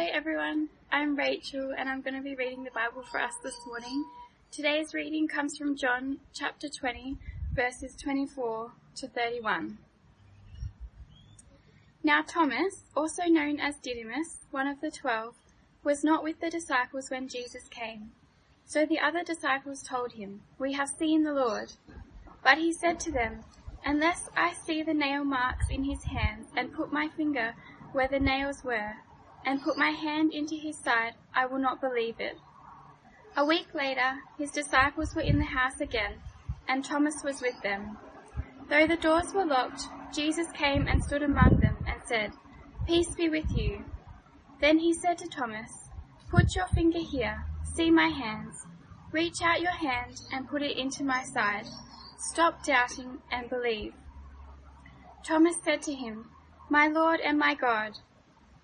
Hello everyone, I'm Rachel and I'm going to be reading the Bible for us this morning. Today's reading comes from John chapter 20 verses 24 to 31. Now Thomas, also known as Didymus, one of the twelve, was not with the disciples when Jesus came. So the other disciples told him, We have seen the Lord. But he said to them, Unless I see the nail marks in his hands and put my finger where the nails were, and put my hand into his side, I will not believe it. A week later, his disciples were in the house again, and Thomas was with them. Though the doors were locked, Jesus came and stood among them and said, Peace be with you. Then he said to Thomas, Put your finger here, see my hands. Reach out your hand and put it into my side. Stop doubting and believe. Thomas said to him, My Lord and my God.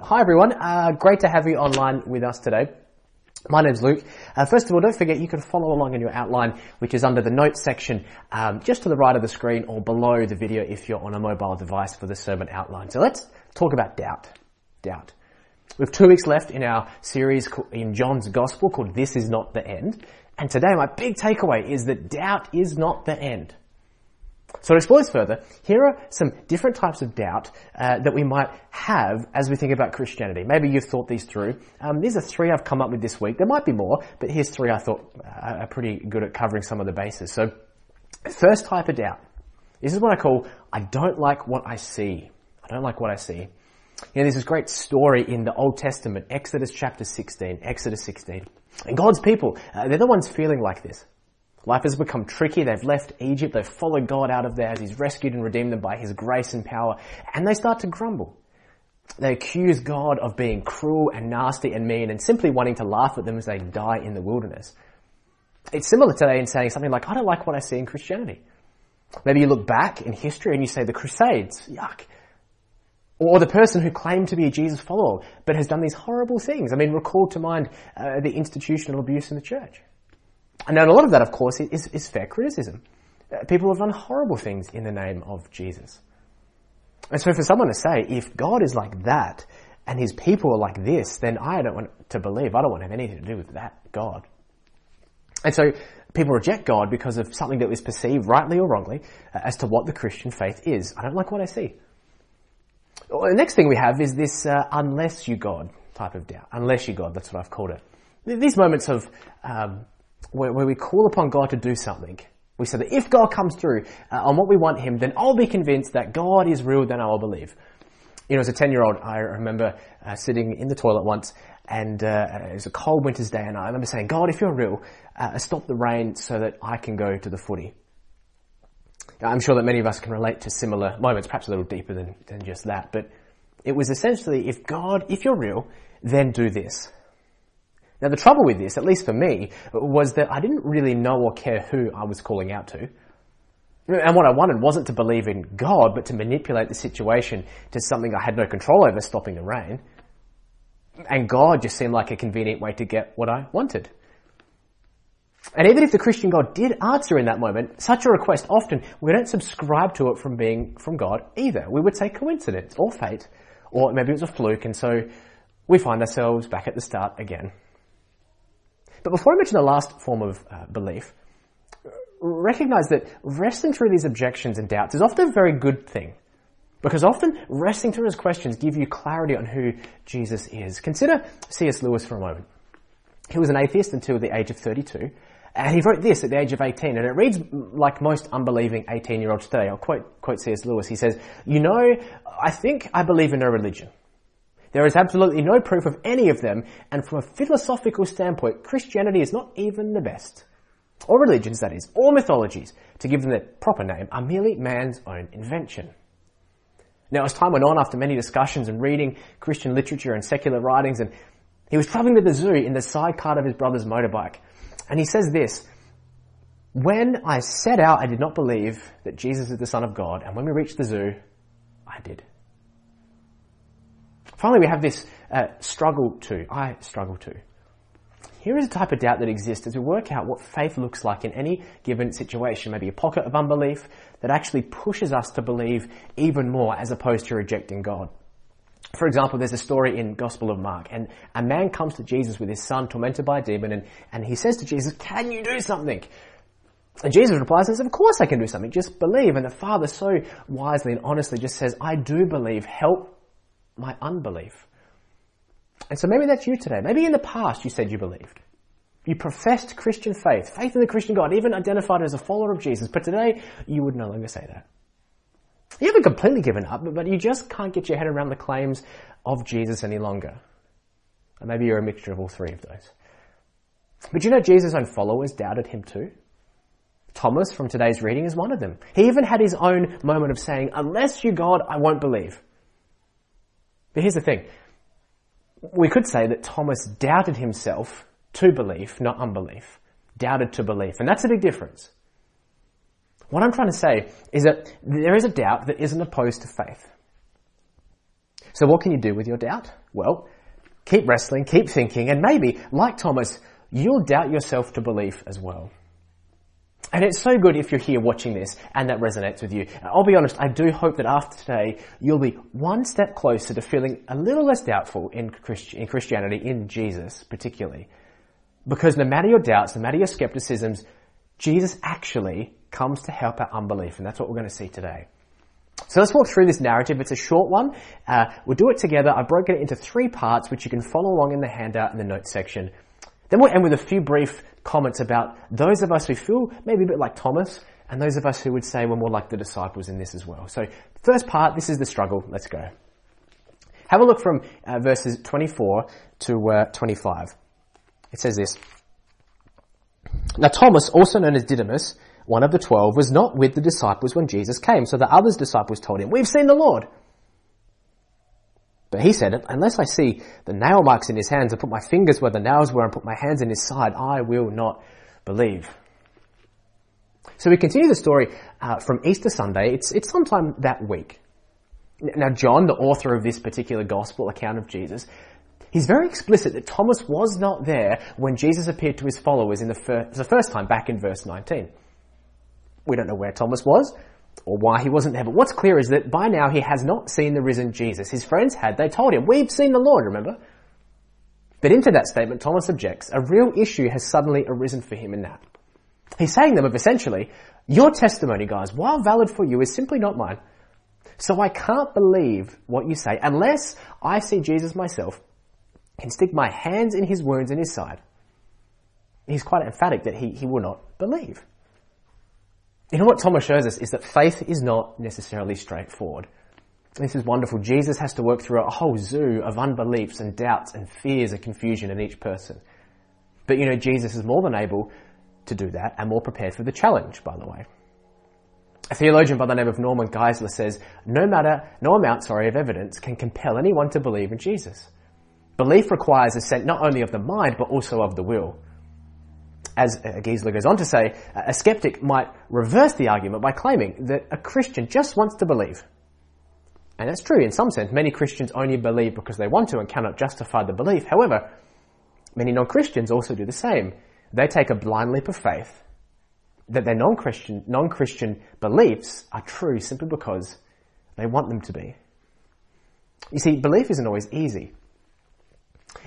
Hi everyone, uh, great to have you online with us today. My name's Luke. Uh, first of all, don't forget you can follow along in your outline, which is under the notes section, um, just to the right of the screen or below the video if you're on a mobile device for the sermon outline. So let's talk about doubt. Doubt. We have two weeks left in our series in John's Gospel called This Is Not the End. And today my big takeaway is that doubt is not the end. So to explore this further, here are some different types of doubt uh, that we might have as we think about Christianity. Maybe you've thought these through. Um, these are three I've come up with this week. There might be more, but here's three I thought uh, are pretty good at covering some of the bases. So first type of doubt. This is what I call, I don't like what I see. I don't like what I see. You know, there's this great story in the Old Testament, Exodus chapter 16, Exodus 16. And God's people, uh, they're the ones feeling like this. Life has become tricky. They've left Egypt. They've followed God out of there as He's rescued and redeemed them by His grace and power. And they start to grumble. They accuse God of being cruel and nasty and mean and simply wanting to laugh at them as they die in the wilderness. It's similar today in saying something like, I don't like what I see in Christianity. Maybe you look back in history and you say the Crusades, yuck. Or the person who claimed to be a Jesus follower but has done these horrible things. I mean, recall to mind uh, the institutional abuse in the church. And a lot of that, of course, is, is fair criticism. Uh, people have done horrible things in the name of Jesus. And so for someone to say, if God is like that, and his people are like this, then I don't want to believe, I don't want to have anything to do with that God. And so people reject God because of something that was perceived rightly or wrongly uh, as to what the Christian faith is. I don't like what I see. Well, the next thing we have is this uh, unless you God type of doubt. Unless you God, that's what I've called it. These moments of um, where, where we call upon God to do something. We say that if God comes through uh, on what we want Him, then I'll be convinced that God is real, then I will believe. You know, as a 10 year old, I remember uh, sitting in the toilet once and uh, it was a cold winter's day and I remember saying, God, if you're real, uh, stop the rain so that I can go to the footy. I'm sure that many of us can relate to similar moments, perhaps a little deeper than, than just that, but it was essentially, if God, if you're real, then do this. Now the trouble with this, at least for me, was that I didn't really know or care who I was calling out to. And what I wanted wasn't to believe in God, but to manipulate the situation to something I had no control over, stopping the rain. And God just seemed like a convenient way to get what I wanted. And even if the Christian God did answer in that moment, such a request often, we don't subscribe to it from being from God either. We would say coincidence or fate, or maybe it was a fluke, and so we find ourselves back at the start again. But before I mention the last form of uh, belief, recognize that wrestling through these objections and doubts is often a very good thing. Because often wrestling through those questions give you clarity on who Jesus is. Consider C.S. Lewis for a moment. He was an atheist until the age of 32, and he wrote this at the age of 18, and it reads like most unbelieving 18 year olds today. I'll quote, quote C.S. Lewis. He says, You know, I think I believe in no religion. There is absolutely no proof of any of them, and from a philosophical standpoint, Christianity is not even the best. All religions, that is, all mythologies, to give them their proper name, are merely man's own invention. Now, as time went on, after many discussions and reading Christian literature and secular writings, and He was traveling to the zoo in the side sidecar of his brother's motorbike. And he says this, when I set out, I did not believe that Jesus is the Son of God. And when we reached the zoo, I did. Finally, we have this uh, struggle to. I struggle to. Here is a type of doubt that exists as we work out what faith looks like in any given situation, maybe a pocket of unbelief that actually pushes us to believe even more as opposed to rejecting God. For example, there's a story in Gospel of Mark, and a man comes to Jesus with his son tormented by a demon, and, and he says to Jesus, can you do something? And Jesus replies and says, of course I can do something, just believe. And the father so wisely and honestly just says, I do believe, help my unbelief. And so maybe that's you today. Maybe in the past you said you believed. You professed Christian faith, faith in the Christian God, even identified as a follower of Jesus, but today you would no longer say that. You haven't completely given up, but you just can't get your head around the claims of Jesus any longer. And maybe you're a mixture of all three of those. But you know Jesus' own followers doubted him too? Thomas from today's reading is one of them. He even had his own moment of saying, unless you God, I won't believe. But here's the thing we could say that Thomas doubted himself to belief, not unbelief. Doubted to belief. And that's a big difference. What I'm trying to say is that there is a doubt that isn't opposed to faith. So what can you do with your doubt? Well, keep wrestling, keep thinking, and maybe, like Thomas, you'll doubt yourself to belief as well. And it's so good if you're here watching this and that resonates with you. I'll be honest, I do hope that after today, you'll be one step closer to feeling a little less doubtful in, Christi- in Christianity, in Jesus particularly. Because no matter your doubts, no matter your skepticisms, Jesus actually comes to help our unbelief, and that's what we're going to see today. So let's walk through this narrative. It's a short one. Uh, we'll do it together. I've broken it into three parts, which you can follow along in the handout in the notes section. Then we'll end with a few brief comments about those of us who feel maybe a bit like Thomas and those of us who would say we're more like the disciples in this as well. So first part, this is the struggle. Let's go. Have a look from uh, verses 24 to uh, 25. It says this. Now Thomas, also known as Didymus, one of the twelve, was not with the disciples when Jesus came. So the other disciples told him, we've seen the Lord. But he said, unless I see the nail marks in his hands and put my fingers where the nails were and put my hands in his side, I will not believe. So we continue the story uh, from Easter Sunday. It's, it's sometime that week. Now John, the author of this particular gospel account of Jesus, he's very explicit that Thomas was not there when Jesus appeared to his followers in the, fir- the first time back in verse 19. We don't know where Thomas was or why he wasn't there. But what's clear is that by now he has not seen the risen Jesus. His friends had. They told him, we've seen the Lord, remember? But into that statement, Thomas objects. A real issue has suddenly arisen for him in that. He's saying them of essentially, your testimony, guys, while valid for you, is simply not mine. So I can't believe what you say unless I see Jesus myself and stick my hands in his wounds in his side. He's quite emphatic that he, he will not believe. You know what Thomas shows us is that faith is not necessarily straightforward. This is wonderful. Jesus has to work through a whole zoo of unbeliefs and doubts and fears and confusion in each person. But you know, Jesus is more than able to do that and more prepared for the challenge, by the way. A theologian by the name of Norman Geisler says, no matter, no amount, sorry, of evidence can compel anyone to believe in Jesus. Belief requires assent not only of the mind, but also of the will as uh, Geisler goes on to say, a skeptic might reverse the argument by claiming that a Christian just wants to believe. And that's true in some sense. Many Christians only believe because they want to and cannot justify the belief. However, many non-Christians also do the same. They take a blind leap of faith that their non-Christian, non-Christian beliefs are true simply because they want them to be. You see, belief isn't always easy.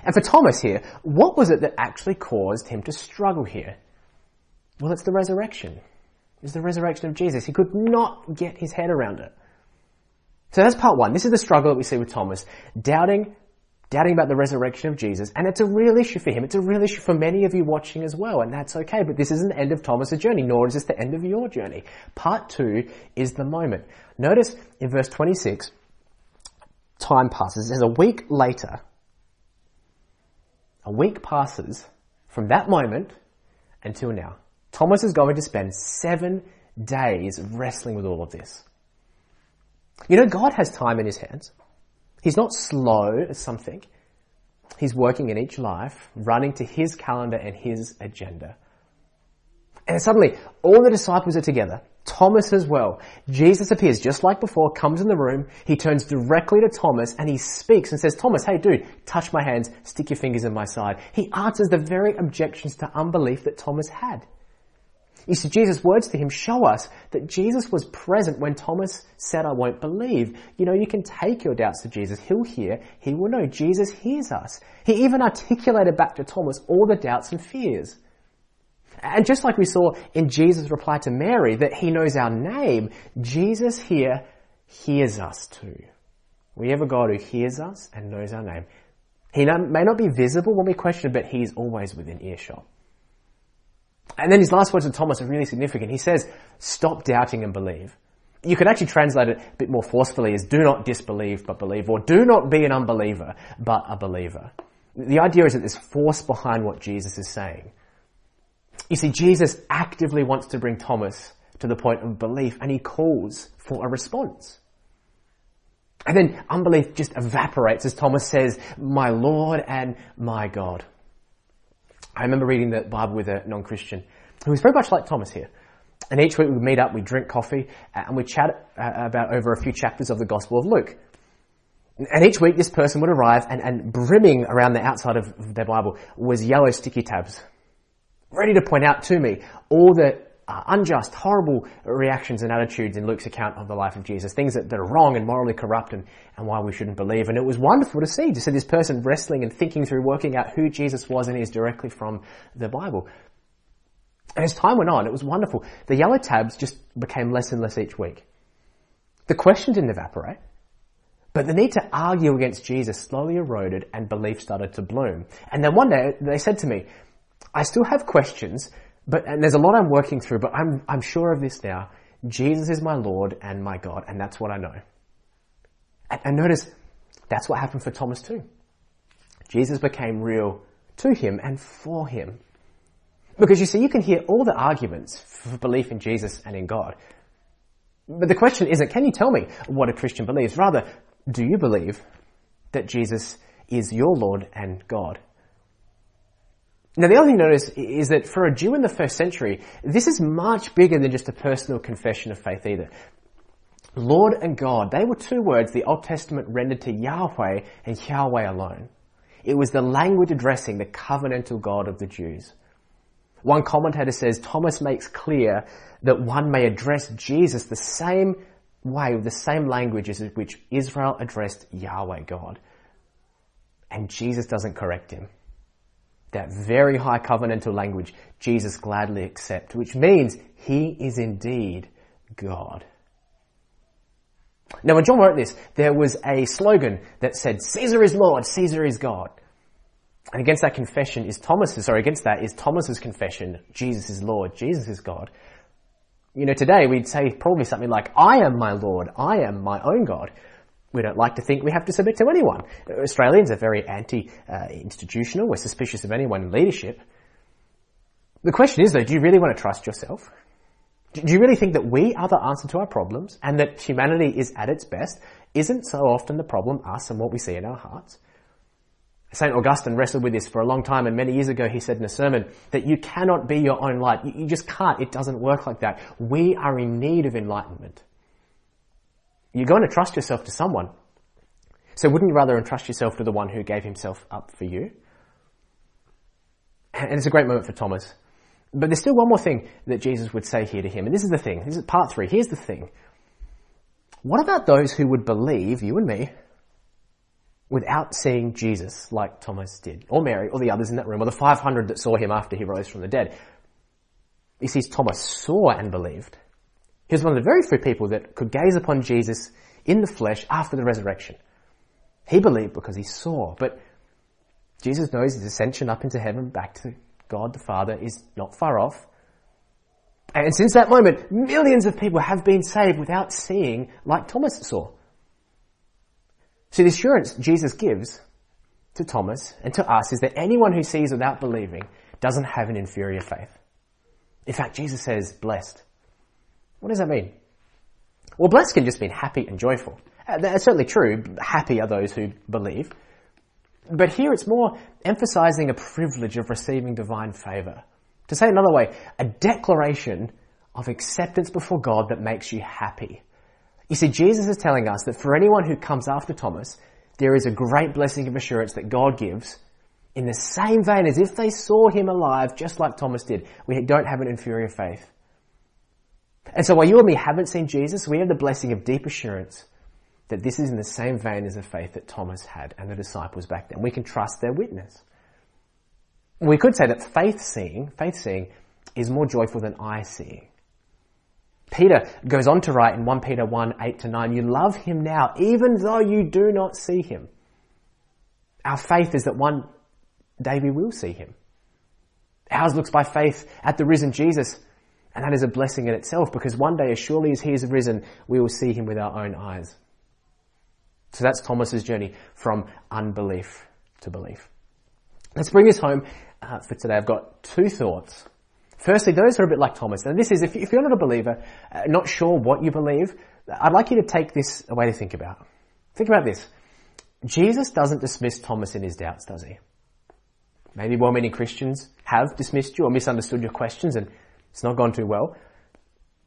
And for Thomas here, what was it that actually caused him to struggle here? Well, it's the resurrection. It's the resurrection of Jesus. He could not get his head around it. So that's part one. This is the struggle that we see with Thomas. Doubting, doubting about the resurrection of Jesus. And it's a real issue for him. It's a real issue for many of you watching as well. And that's okay. But this isn't the end of Thomas' journey, nor is this the end of your journey. Part two is the moment. Notice in verse 26, time passes. It says a week later, a week passes from that moment until now. Thomas is going to spend seven days wrestling with all of this. You know, God has time in his hands. He's not slow as some think. He's working in each life, running to his calendar and his agenda. And suddenly, all the disciples are together. Thomas as well. Jesus appears just like before, comes in the room, he turns directly to Thomas and he speaks and says, Thomas, hey dude, touch my hands, stick your fingers in my side. He answers the very objections to unbelief that Thomas had. You see, Jesus' words to him show us that Jesus was present when Thomas said, I won't believe. You know, you can take your doubts to Jesus. He'll hear. He will know. Jesus hears us. He even articulated back to Thomas all the doubts and fears. And just like we saw in Jesus' reply to Mary that he knows our name, Jesus here hears us too. We have a God who hears us and knows our name. He may not be visible when we question, but he's always within earshot. And then his last words to Thomas are really significant. He says, stop doubting and believe. You could actually translate it a bit more forcefully as do not disbelieve but believe, or do not be an unbeliever but a believer. The idea is that there's force behind what Jesus is saying. You see, Jesus actively wants to bring Thomas to the point of belief and he calls for a response. And then unbelief just evaporates as Thomas says, my Lord and my God. I remember reading the Bible with a non-Christian who was very much like Thomas here. And each week we would meet up, we'd drink coffee, uh, and we'd chat uh, about over a few chapters of the Gospel of Luke. And each week this person would arrive and, and brimming around the outside of their Bible was yellow sticky tabs ready to point out to me all the uh, unjust, horrible reactions and attitudes in Luke's account of the life of Jesus, things that, that are wrong and morally corrupt and, and why we shouldn't believe. And it was wonderful to see, to see this person wrestling and thinking through, working out who Jesus was and is directly from the Bible. And as time went on, it was wonderful. The yellow tabs just became less and less each week. The question didn't evaporate. But the need to argue against Jesus slowly eroded and belief started to bloom. And then one day they said to me, I still have questions, but, and there's a lot I'm working through, but I'm, I'm sure of this now. Jesus is my Lord and my God, and that's what I know. And, and notice, that's what happened for Thomas too. Jesus became real to him and for him. Because you see, you can hear all the arguments for belief in Jesus and in God. But the question isn't, can you tell me what a Christian believes? Rather, do you believe that Jesus is your Lord and God? Now the other thing to notice is that for a Jew in the first century, this is much bigger than just a personal confession of faith either. Lord and God, they were two words the Old Testament rendered to Yahweh and Yahweh alone. It was the language addressing the covenantal God of the Jews. One commentator says Thomas makes clear that one may address Jesus the same way, with the same language as which Israel addressed Yahweh God. And Jesus doesn't correct him that very high covenantal language Jesus gladly accepts, which means he is indeed God. Now when John wrote this, there was a slogan that said, Caesar is Lord, Caesar is God. And against that confession is Thomas's, sorry, against that is Thomas's confession, Jesus is Lord, Jesus is God. You know, today we'd say probably something like, I am my Lord, I am my own God. We don't like to think we have to submit to anyone. Australians are very anti-institutional. We're suspicious of anyone in leadership. The question is though, do you really want to trust yourself? Do you really think that we are the answer to our problems and that humanity is at its best? Isn't so often the problem us and what we see in our hearts? St. Augustine wrestled with this for a long time and many years ago he said in a sermon that you cannot be your own light. You just can't. It doesn't work like that. We are in need of enlightenment. You're going to trust yourself to someone. So wouldn't you rather entrust yourself to the one who gave himself up for you? And it's a great moment for Thomas. But there's still one more thing that Jesus would say here to him. And this is the thing. This is part three. Here's the thing. What about those who would believe, you and me, without seeing Jesus like Thomas did? Or Mary, or the others in that room, or the 500 that saw him after he rose from the dead? He sees Thomas saw and believed. He was one of the very few people that could gaze upon Jesus in the flesh after the resurrection. He believed because he saw, but Jesus knows his ascension up into heaven back to God the Father is not far off. And since that moment, millions of people have been saved without seeing like Thomas saw. So the assurance Jesus gives to Thomas and to us is that anyone who sees without believing doesn't have an inferior faith. In fact, Jesus says, blessed what does that mean? Well, blessed can just mean happy and joyful. Uh, that's certainly true. Happy are those who believe. But here it's more emphasizing a privilege of receiving divine favor. To say another way, a declaration of acceptance before God that makes you happy. You see, Jesus is telling us that for anyone who comes after Thomas, there is a great blessing of assurance that God gives in the same vein as if they saw him alive, just like Thomas did. We don't have an inferior faith. And so while you and me haven't seen Jesus, we have the blessing of deep assurance that this is in the same vein as the faith that Thomas had and the disciples back then. We can trust their witness. We could say that faith seeing, faith seeing is more joyful than eye seeing. Peter goes on to write in 1 Peter 1, 8 to 9, you love him now, even though you do not see him. Our faith is that one day we will see him. Ours looks by faith at the risen Jesus, and that is a blessing in itself because one day, as surely as he is risen, we will see him with our own eyes. So that's Thomas's journey from unbelief to belief. Let's bring this home uh, for today. I've got two thoughts Firstly, those are a bit like Thomas, and this is if, you're not a believer, uh, not sure what you believe, I'd like you to take this away to think about. Think about this. Jesus doesn't dismiss Thomas in his doubts, does he? Maybe well-meaning Christians have dismissed you or misunderstood your questions and it's not gone too well.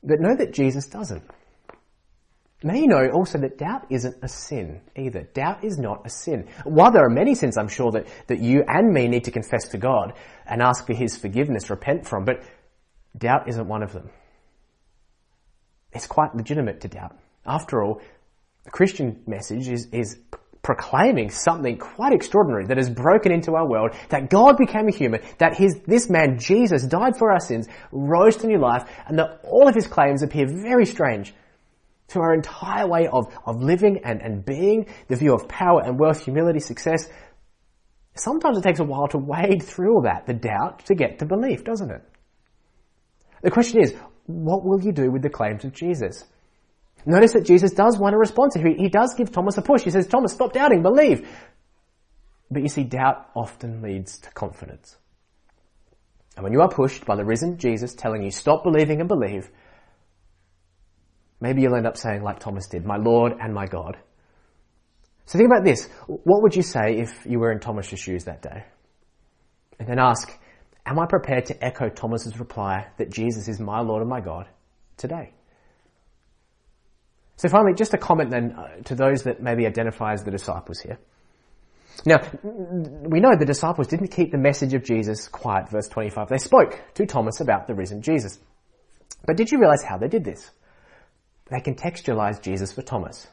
But know that Jesus doesn't. May you know also that doubt isn't a sin either. Doubt is not a sin. While there are many sins I'm sure that, that you and me need to confess to God and ask for His forgiveness, repent from, but doubt isn't one of them. It's quite legitimate to doubt. After all, the Christian message is, is proclaiming something quite extraordinary that has broken into our world, that God became a human, that his, this man, Jesus, died for our sins, rose to new life, and that all of his claims appear very strange to our entire way of, of living and, and being, the view of power and wealth, humility, success. Sometimes it takes a while to wade through all that, the doubt, to get to belief, doesn't it? The question is, what will you do with the claims of Jesus? Notice that Jesus does want a response. He, he does give Thomas a push. He says, Thomas, stop doubting, believe. But you see, doubt often leads to confidence. And when you are pushed by the risen Jesus telling you stop believing and believe, Maybe you'll end up saying like Thomas did, my Lord and my God. So think about this. What would you say if you were in Thomas's shoes that day? And then ask, am I prepared to echo Thomas's reply that Jesus is my Lord and my God today? So finally, just a comment then uh, to those that maybe identify as the disciples here. Now, we know the disciples didn't keep the message of Jesus quiet, verse 25. They spoke to Thomas about the risen Jesus. But did you realize how they did this? They contextualized Jesus for Thomas.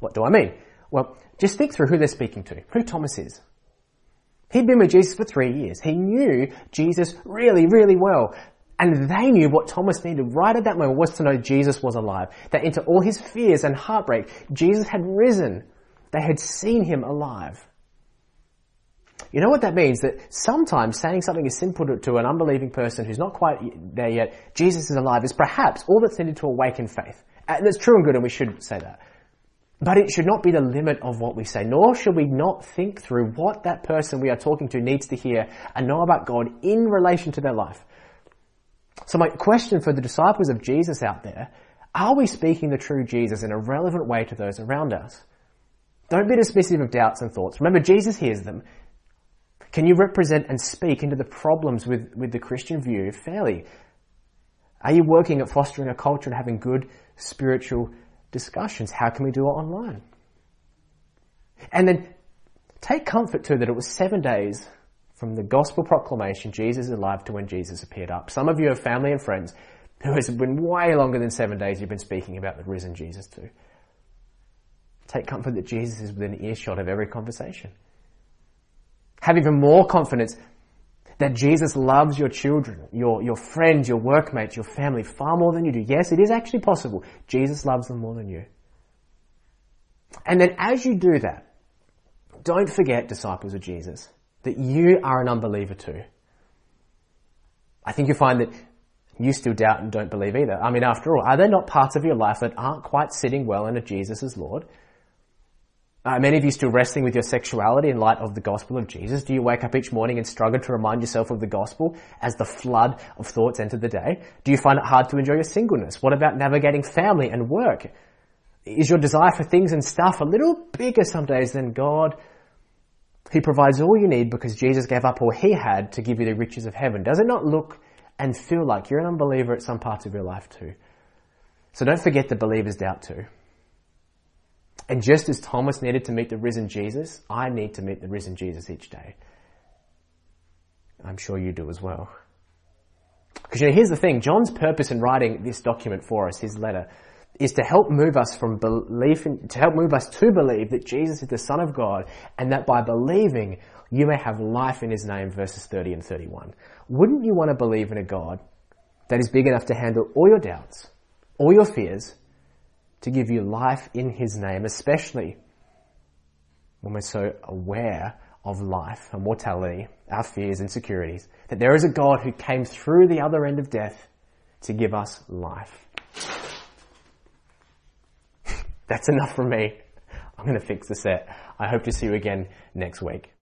What do I mean? Well, just think through who they're speaking to, who Thomas is. He'd been with Jesus for three years. He knew Jesus really, really well. And they knew what Thomas needed right at that moment was to know Jesus was alive. That into all his fears and heartbreak, Jesus had risen. They had seen him alive. You know what that means? That sometimes saying something as simple to, to, an unbelieving person who's not quite there yet, Jesus is alive, is perhaps all that's needed to awaken faith. And that's true and good and we should say that. But it should not be the limit of what we say, nor should we not think through what that person we are talking to needs to hear and know about God in relation to their life. So my question for the disciples of Jesus out there, are we speaking the true Jesus in a relevant way to those around us? Don't be dismissive of doubts and thoughts. Remember, Jesus hears them. Can you represent and speak into the problems with, with the Christian view fairly? Are you working at fostering a culture and having good spiritual discussions. How can we do it online? And then take comfort too that it was seven days from the gospel proclamation, Jesus is alive, to when Jesus appeared up. Some of you have family and friends who has been way longer than seven days you've been speaking about the risen Jesus to. Take comfort that Jesus is within earshot of every conversation. Have even more confidence that Jesus loves your children, your, your friends, your workmates, your family far more than you do. Yes, it is actually possible. Jesus loves them more than you. And then as you do that, don't forget, disciples of Jesus, that you are an unbeliever too. I think you find that you still doubt and don't believe either. I mean, after all, are there not parts of your life that aren't quite sitting well under Jesus as Lord? Uh, many of you still wrestling with your sexuality in light of the gospel of Jesus. Do you wake up each morning and struggle to remind yourself of the gospel as the flood of thoughts enter the day? Do you find it hard to enjoy your singleness? What about navigating family and work? Is your desire for things and stuff a little bigger some days than God He provides all you need because Jesus gave up all he had to give you the riches of heaven. Does it not look and feel like you're an unbeliever at some parts of your life too? So don't forget the believer's doubt too. And just as Thomas needed to meet the risen Jesus, I need to meet the risen Jesus each day. I'm sure you do as well. Because you know, here's the thing, John's purpose in writing this document for us, his letter, is to help move us from belief, in, to help move us to believe that Jesus is the Son of God and that by believing you may have life in His name, verses 30 and 31. Wouldn't you want to believe in a God that is big enough to handle all your doubts, all your fears, to give you life in His name, especially when we're so aware of life and mortality, our fears, and insecurities, that there is a God who came through the other end of death to give us life. That's enough from me. I'm going to fix the set. I hope to see you again next week.